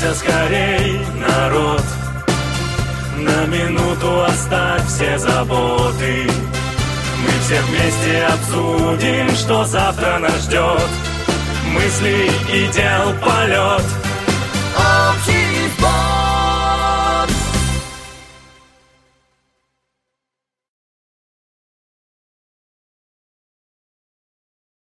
Собирайся скорей, народ. На минуту оставь все заботы. Мы все вместе обсудим, что завтра нас ждет. Мысли и дел полет.